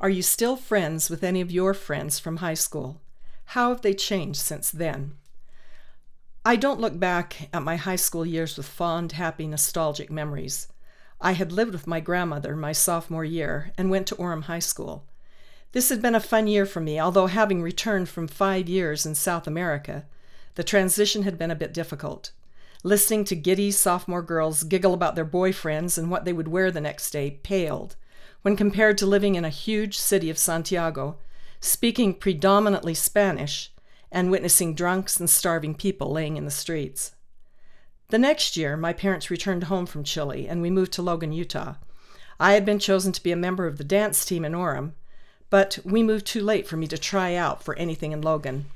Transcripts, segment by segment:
Are you still friends with any of your friends from high school? How have they changed since then? I don't look back at my high school years with fond, happy, nostalgic memories. I had lived with my grandmother my sophomore year and went to Orem High School. This had been a fun year for me, although having returned from five years in South America, the transition had been a bit difficult. Listening to giddy sophomore girls giggle about their boyfriends and what they would wear the next day paled when compared to living in a huge city of Santiago, speaking predominantly Spanish, and witnessing drunks and starving people laying in the streets. The next year, my parents returned home from Chile and we moved to Logan, Utah. I had been chosen to be a member of the dance team in Orem, but we moved too late for me to try out for anything in Logan.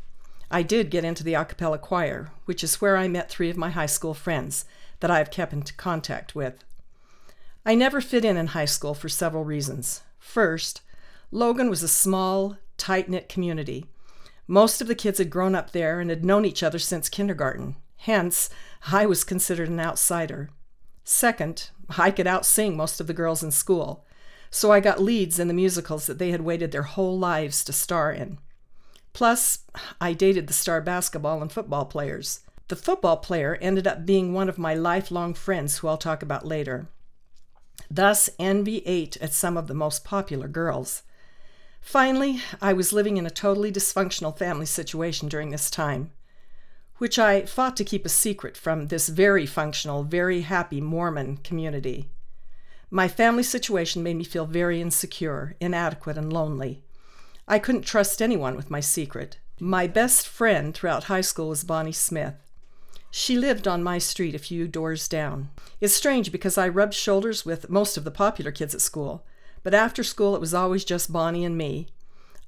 I did get into the a cappella choir, which is where I met three of my high school friends that I have kept in contact with. I never fit in in high school for several reasons. First, Logan was a small, tight knit community. Most of the kids had grown up there and had known each other since kindergarten. Hence, I was considered an outsider. Second, I could outsing most of the girls in school, so I got leads in the musicals that they had waited their whole lives to star in. Plus, I dated the star basketball and football players. The football player ended up being one of my lifelong friends who I'll talk about later. Thus, envy ate at some of the most popular girls. Finally, I was living in a totally dysfunctional family situation during this time, which I fought to keep a secret from this very functional, very happy Mormon community. My family situation made me feel very insecure, inadequate, and lonely. I couldn't trust anyone with my secret. My best friend throughout high school was Bonnie Smith. She lived on my street a few doors down. It's strange because I rubbed shoulders with most of the popular kids at school, but after school it was always just Bonnie and me.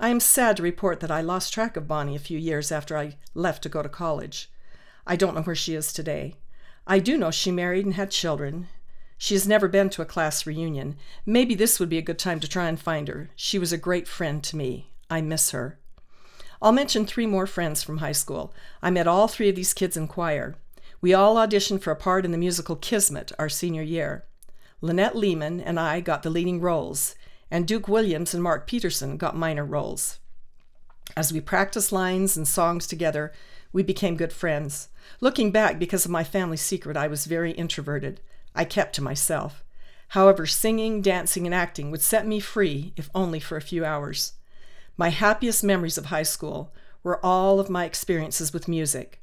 I am sad to report that I lost track of Bonnie a few years after I left to go to college. I don't know where she is today. I do know she married and had children. She has never been to a class reunion. Maybe this would be a good time to try and find her. She was a great friend to me. I miss her. I'll mention three more friends from high school. I met all three of these kids in choir. We all auditioned for a part in the musical Kismet our senior year. Lynette Lehman and I got the leading roles, and Duke Williams and Mark Peterson got minor roles. As we practiced lines and songs together, we became good friends. Looking back, because of my family secret, I was very introverted. I kept to myself. However, singing, dancing, and acting would set me free, if only for a few hours. My happiest memories of high school were all of my experiences with music.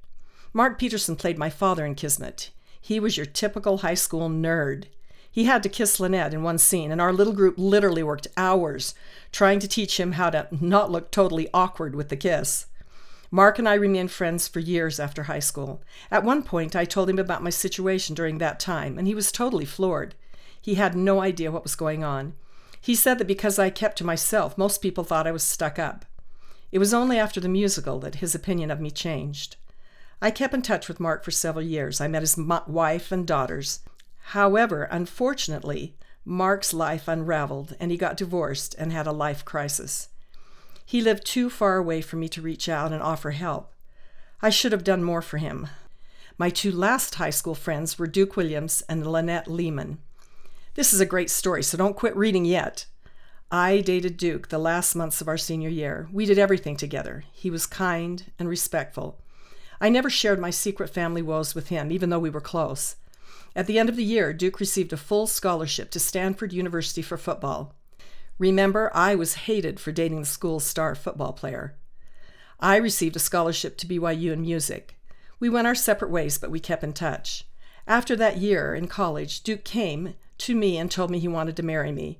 Mark Peterson played my father in Kismet. He was your typical high school nerd. He had to kiss Lynette in one scene, and our little group literally worked hours trying to teach him how to not look totally awkward with the kiss. Mark and I remained friends for years after high school. At one point, I told him about my situation during that time, and he was totally floored. He had no idea what was going on. He said that because I kept to myself, most people thought I was stuck up. It was only after the musical that his opinion of me changed. I kept in touch with Mark for several years. I met his wife and daughters. However, unfortunately, Mark's life unraveled and he got divorced and had a life crisis. He lived too far away for me to reach out and offer help. I should have done more for him. My two last high school friends were Duke Williams and Lynette Lehman. This is a great story, so don't quit reading yet. I dated Duke the last months of our senior year. We did everything together. He was kind and respectful. I never shared my secret family woes with him, even though we were close. At the end of the year, Duke received a full scholarship to Stanford University for football. Remember, I was hated for dating the school's star football player. I received a scholarship to BYU in music. We went our separate ways, but we kept in touch. After that year in college, Duke came to me and told me he wanted to marry me.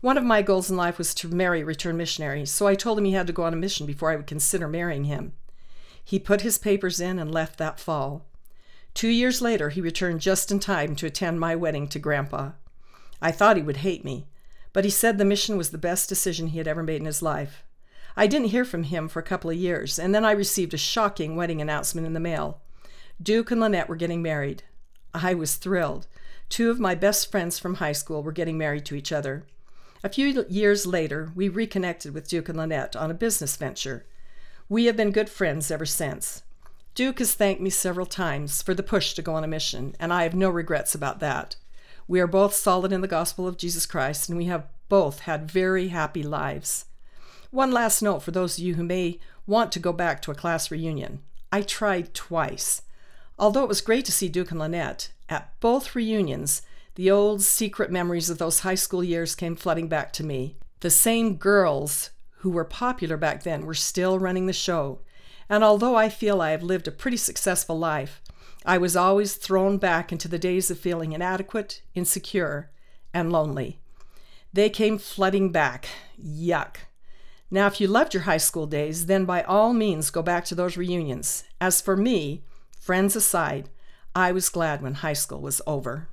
One of my goals in life was to marry a return missionary, so I told him he had to go on a mission before I would consider marrying him. He put his papers in and left that fall. Two years later, he returned just in time to attend my wedding to Grandpa. I thought he would hate me, but he said the mission was the best decision he had ever made in his life. I didn't hear from him for a couple of years, and then I received a shocking wedding announcement in the mail. Duke and Lynette were getting married. I was thrilled. Two of my best friends from high school were getting married to each other. A few years later, we reconnected with Duke and Lynette on a business venture. We have been good friends ever since. Duke has thanked me several times for the push to go on a mission, and I have no regrets about that. We are both solid in the gospel of Jesus Christ, and we have both had very happy lives. One last note for those of you who may want to go back to a class reunion. I tried twice. Although it was great to see Duke and Lynette, at both reunions, the old secret memories of those high school years came flooding back to me. The same girls who were popular back then were still running the show. And although I feel I have lived a pretty successful life, I was always thrown back into the days of feeling inadequate, insecure, and lonely. They came flooding back. Yuck. Now, if you loved your high school days, then by all means go back to those reunions. As for me, friends aside, I was glad when high school was over.